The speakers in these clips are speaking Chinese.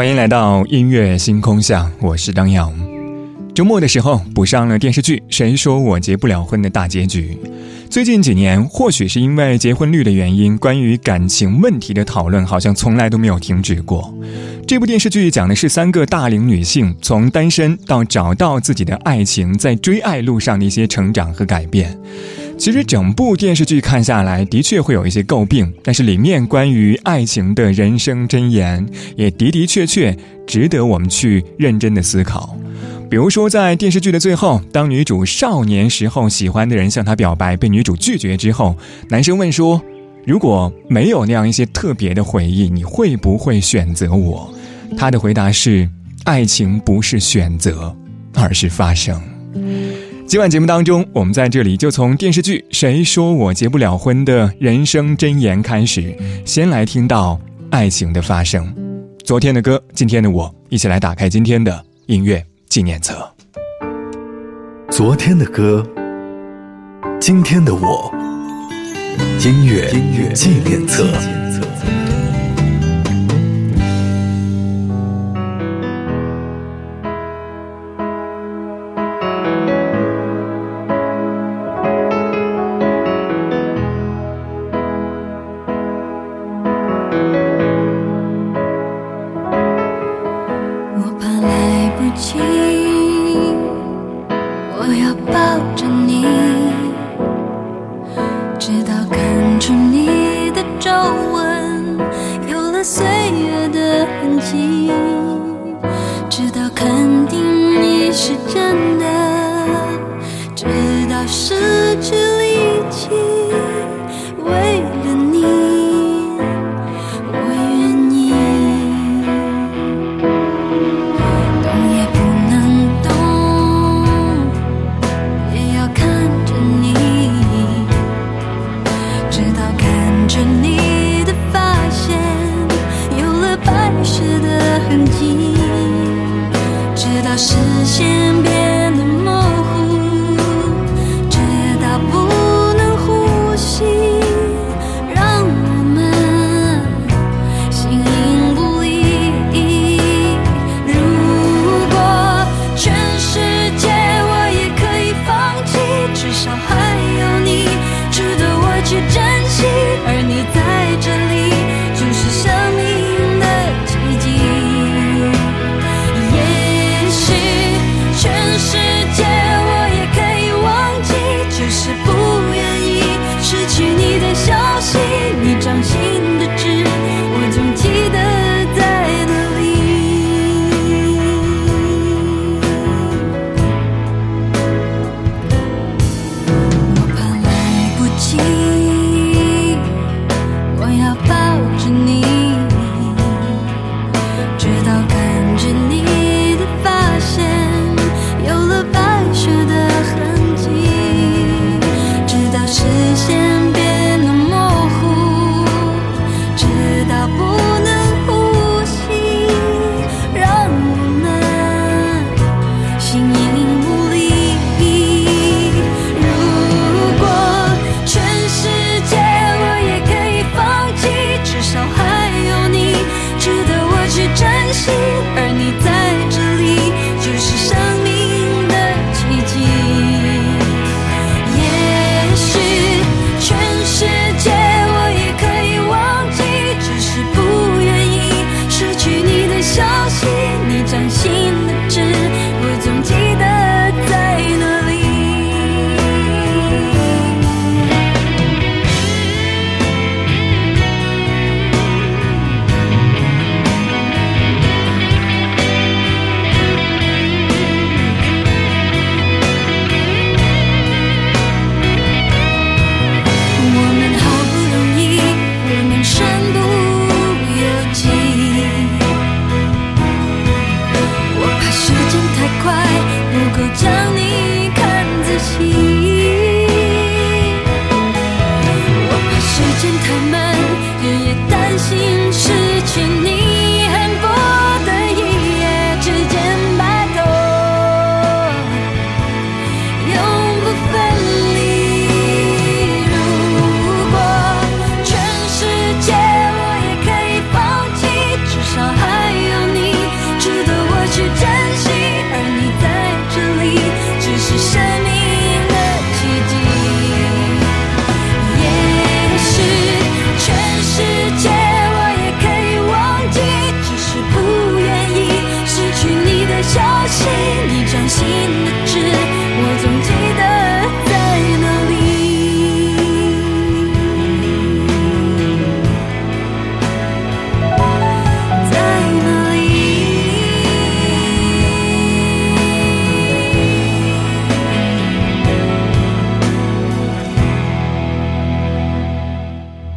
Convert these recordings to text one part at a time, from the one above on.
欢迎来到音乐星空下，我是张扬。周末的时候补上了电视剧《谁说我结不了婚》的大结局。最近几年，或许是因为结婚率的原因，关于感情问题的讨论好像从来都没有停止过。这部电视剧讲的是三个大龄女性从单身到找到自己的爱情，在追爱路上的一些成长和改变。其实整部电视剧看下来，的确会有一些诟病，但是里面关于爱情的人生箴言，也的的确确值得我们去认真的思考。比如说，在电视剧的最后，当女主少年时候喜欢的人向她表白，被女主拒绝之后，男生问说：“如果没有那样一些特别的回忆，你会不会选择我？”他的回答是：“爱情不是选择，而是发生。”今晚节目当中，我们在这里就从电视剧《谁说我结不了婚》的人生箴言开始，先来听到爱情的发生。昨天的歌，今天的我，一起来打开今天的音乐纪念册。昨天的歌，今天的我，音乐音乐纪念册。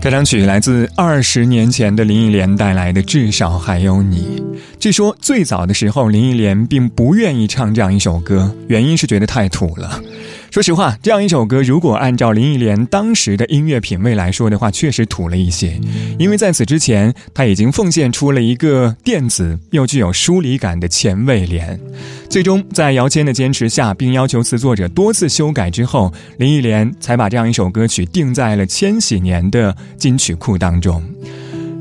开场曲来自二十年前的林忆莲带来的《至少还有你》。据说最早的时候，林忆莲并不愿意唱这样一首歌，原因是觉得太土了。说实话，这样一首歌，如果按照林忆莲当时的音乐品味来说的话，确实土了一些。因为在此之前，她已经奉献出了一个电子又具有疏离感的前卫脸。最终，在姚谦的坚持下，并要求词作者多次修改之后，林忆莲才把这样一首歌曲定在了千禧年的金曲库当中。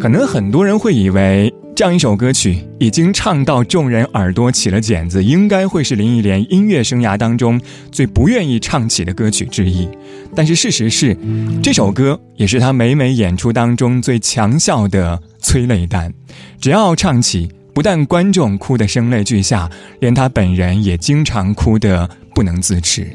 可能很多人会以为。这样一首歌曲已经唱到众人耳朵起了茧子，应该会是林忆莲音乐生涯当中最不愿意唱起的歌曲之一。但是事实是，这首歌也是她每每演出当中最强效的催泪弹。只要唱起，不但观众哭得声泪俱下，连她本人也经常哭得不能自持。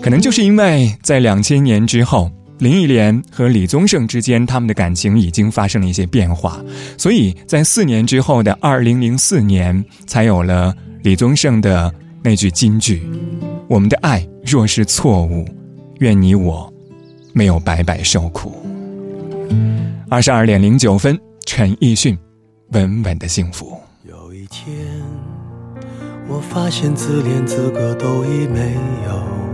可能就是因为在两千年之后。林忆莲和李宗盛之间，他们的感情已经发生了一些变化，所以在四年之后的二零零四年，才有了李宗盛的那句金句：“我们的爱若是错误，愿你我没有白白受苦。”二十二点零九分，陈奕迅，稳稳的幸福。有一天，我发现自怜资格都已没有。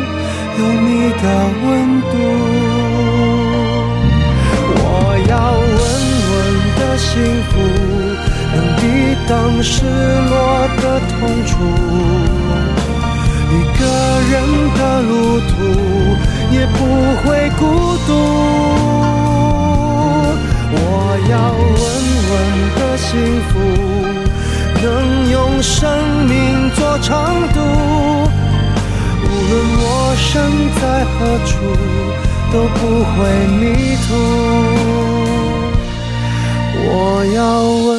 有你的温度，我要稳稳的幸福，能抵挡失落的痛楚。一个人的路途也不会孤独。我要稳稳的幸福，能用生命做长度。无论我身在何处，都不会迷途。我要稳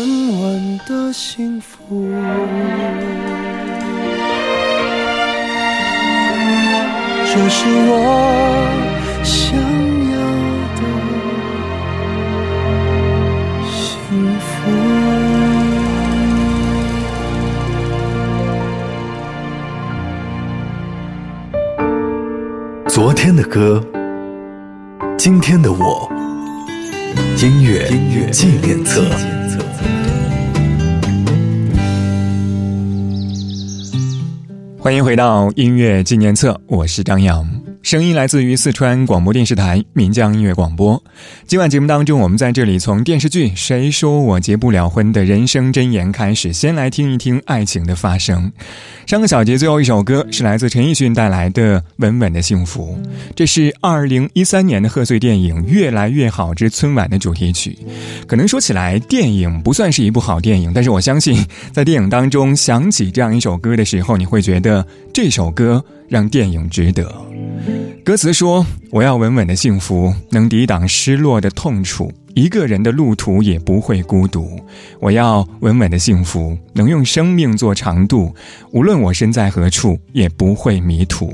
稳的幸福，这是我歌，今天的我，音乐纪念册。欢迎回到音乐纪念册，我是张扬。声音来自于四川广播电视台岷江音乐广播。今晚节目当中，我们在这里从电视剧《谁说我结不了婚》的人生箴言开始，先来听一听爱情的发生。上个小节最后一首歌是来自陈奕迅带来的《稳稳的幸福》，这是二零一三年的贺岁电影《越来越好之春晚》的主题曲。可能说起来，电影不算是一部好电影，但是我相信，在电影当中响起这样一首歌的时候，你会觉得这首歌让电影值得。歌词说：“我要稳稳的幸福，能抵挡失落的痛楚，一个人的路途也不会孤独。我要稳稳的幸福，能用生命做长度，无论我身在何处，也不会迷途。”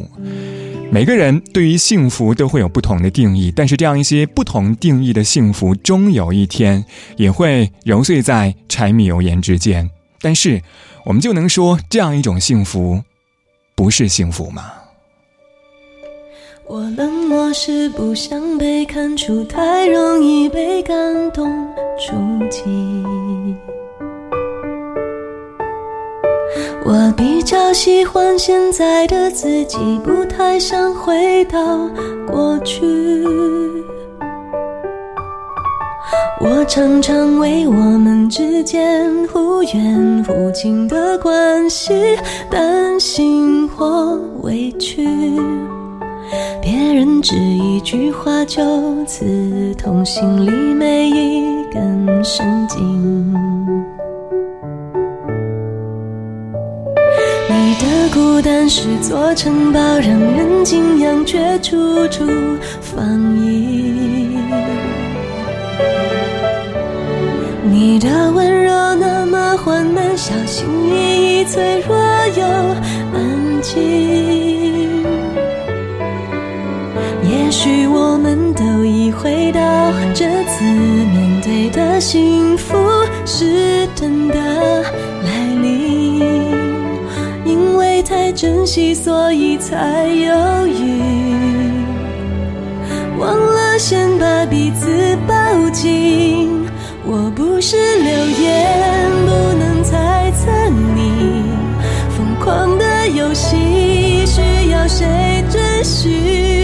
每个人对于幸福都会有不同的定义，但是这样一些不同定义的幸福，终有一天也会揉碎在柴米油盐之间。但是，我们就能说这样一种幸福，不是幸福吗？我冷漠是不想被看出，太容易被感动触及。我比较喜欢现在的自己，不太想回到过去。我常常为我们之间忽远忽近的关系担心或委屈。别人只一句话就刺痛心里每一根神经。你的孤单是座城堡，让人敬仰却处处防御。你的温柔那么缓慢，小心翼翼，脆弱又安静。也许我们都已回到这次面对的幸福是真的来临，因为太珍惜，所以才犹豫，忘了先把彼此抱紧。是流言，不能猜测你疯狂的游戏需要谁准许。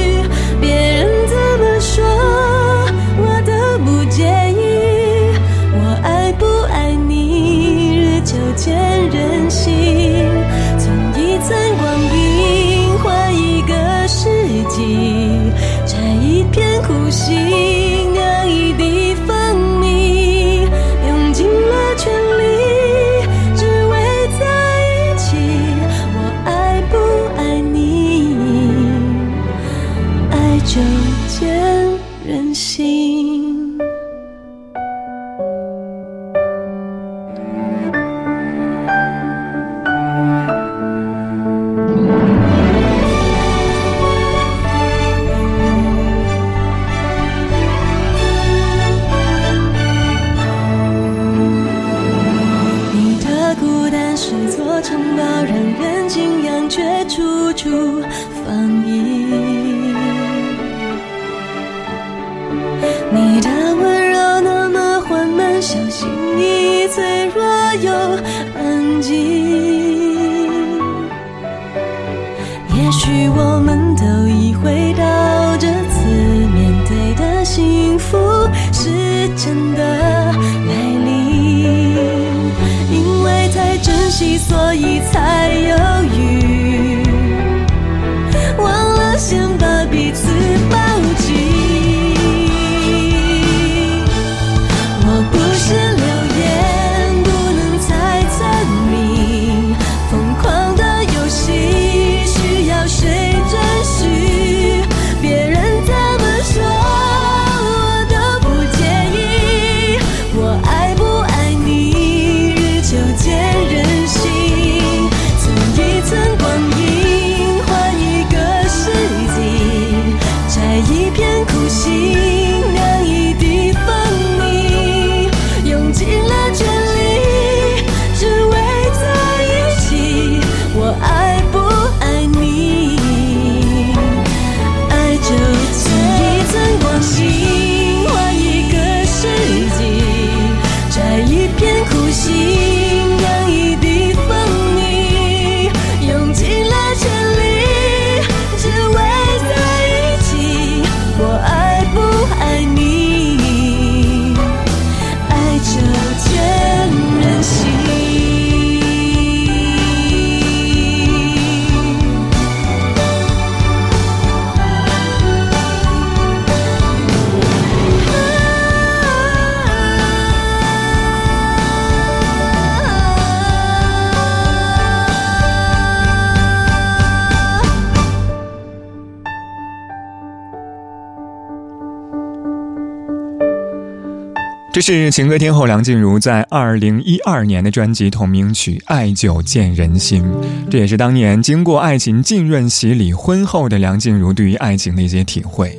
这是情歌天后梁静茹在二零一二年的专辑同名曲《爱久见人心》，这也是当年经过爱情浸润洗礼婚后的梁静茹对于爱情的一些体会。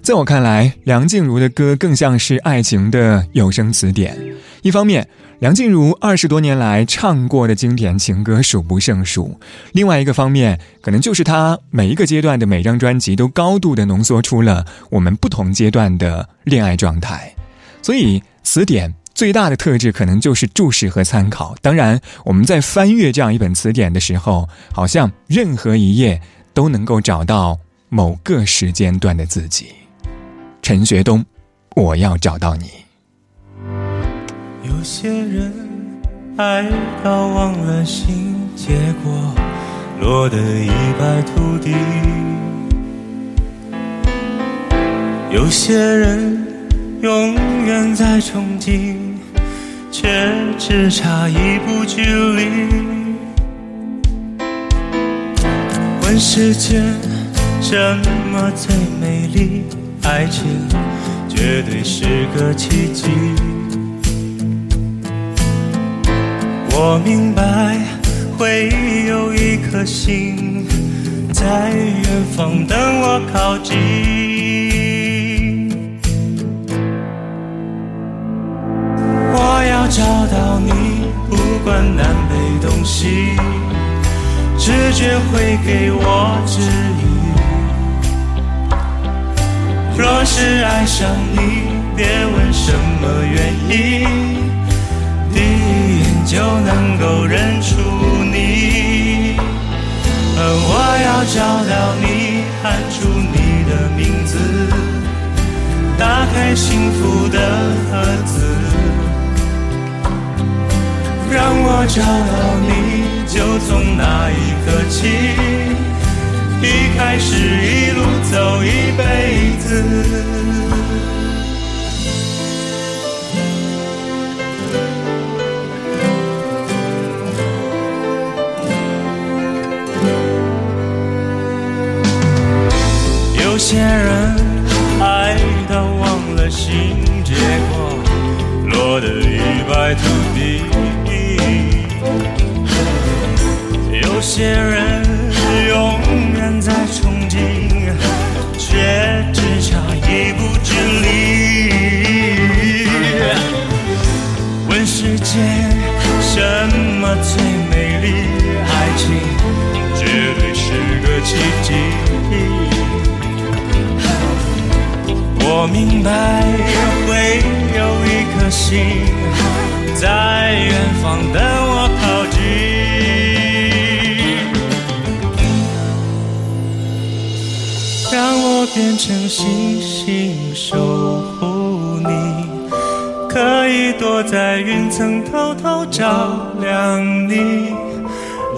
在我看来，梁静茹的歌更像是爱情的有声词典。一方面，梁静茹二十多年来唱过的经典情歌数不胜数；另外一个方面，可能就是她每一个阶段的每张专辑都高度的浓缩出了我们不同阶段的恋爱状态。所以，词典最大的特质可能就是注释和参考。当然，我们在翻阅这样一本词典的时候，好像任何一页都能够找到某个时间段的自己。陈学冬，我要找到你。有些人爱到忘了心，结果落得一败涂地。有些人。永远在憧憬，却只差一步距离。问世间什么最美丽？爱情绝对是个奇迹。我明白，会有一颗心在远方等我靠近。找到你，不管南北东西，直觉会给我指引。若是爱上你，别问什么原因，第一眼就能够认出你。我要找到你，喊出找到你，就从那一刻起，一开始一路走一辈子。有些人爱到忘了心，结果落得一败涂地。有些人永远在憧憬，却只差一步之离。问世间什么最美丽？爱情绝对是个奇迹。我明白会有一颗心在远方等星守护你，可以躲在云层偷偷照亮你。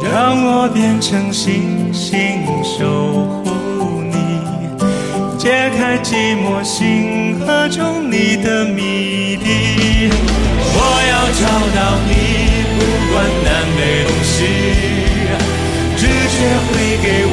让我变成星星守护你，解开寂寞星河中你的谜底。我要找到你，不管南北东西，直觉会给我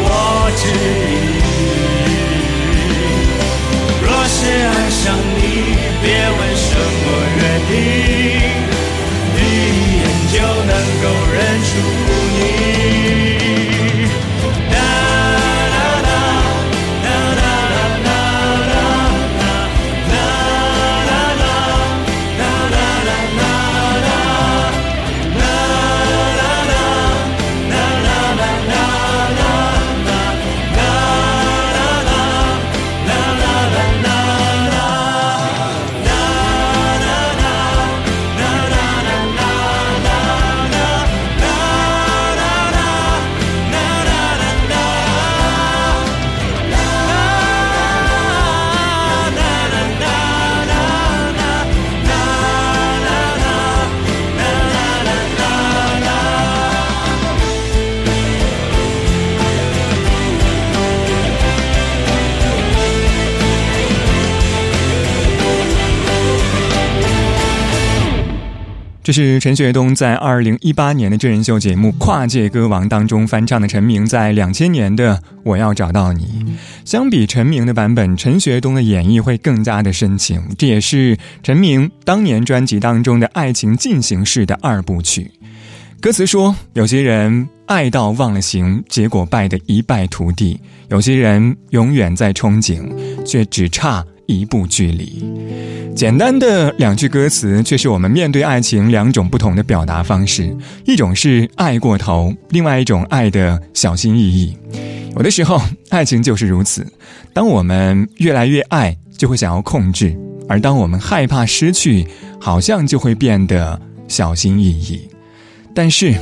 这是陈学冬在二零一八年的真人秀节目《跨界歌王》当中翻唱的陈明在两千年的《我要找到你》。相比陈明的版本，陈学冬的演绎会更加的深情。这也是陈明当年专辑当中的爱情进行式的二部曲。歌词说：“有些人爱到忘了形，结果败得一败涂地；有些人永远在憧憬，却只差一步距离。”简单的两句歌词，却是我们面对爱情两种不同的表达方式：一种是爱过头，另外一种爱的小心翼翼。有的时候，爱情就是如此。当我们越来越爱，就会想要控制；而当我们害怕失去，好像就会变得小心翼翼。但是，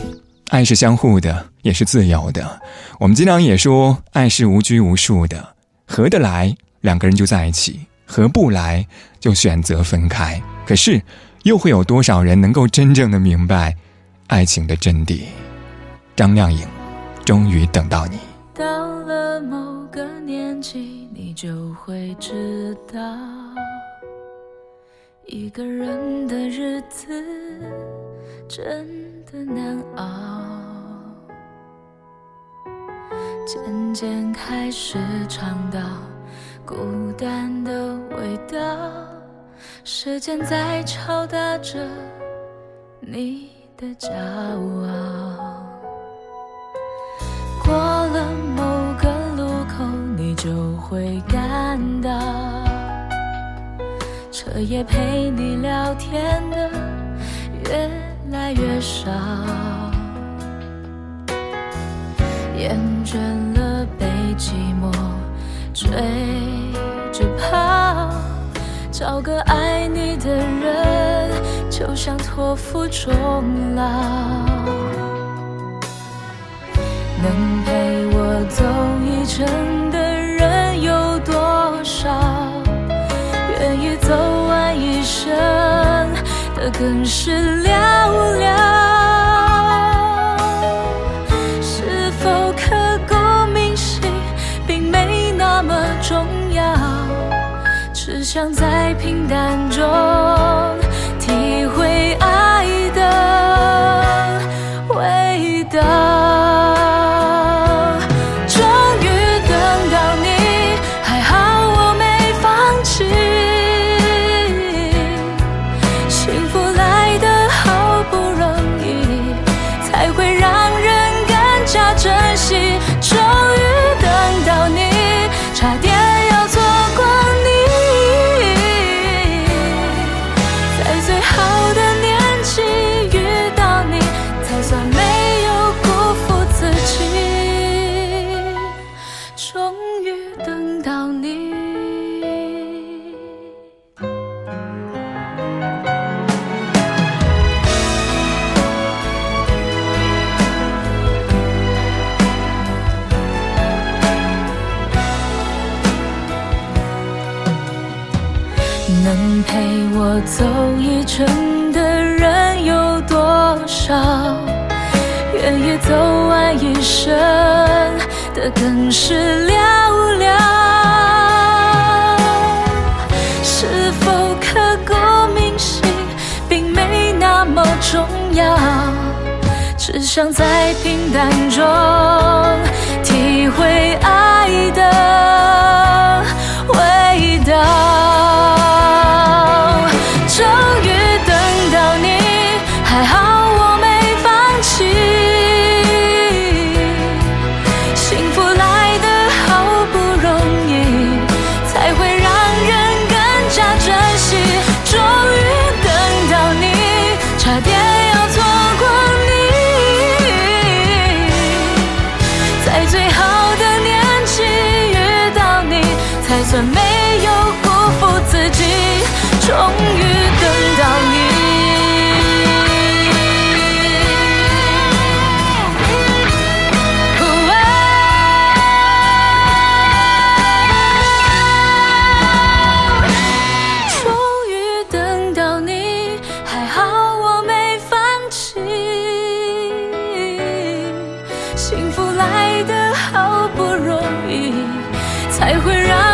爱是相互的，也是自由的。我们经常也说，爱是无拘无束的，合得来，两个人就在一起；合不来，就选择分开。可是，又会有多少人能够真正的明白爱情的真谛？张靓颖，终于等到你。到了某个年纪，你就会知道，一个人的日子。真的难熬，渐渐开始尝到孤单的味道，时间在敲打着你的骄傲。过了某个路口，你就会感到，彻夜陪你聊天的越。来越少，厌倦了被寂寞追着跑，找个爱你的人，就像托付终老。能陪我走一程的人有多少？愿意走完一生。的更是寥寥，你，能陪我走一程的人有多少？愿意走完一生的更是想在平淡中体会爱的才会让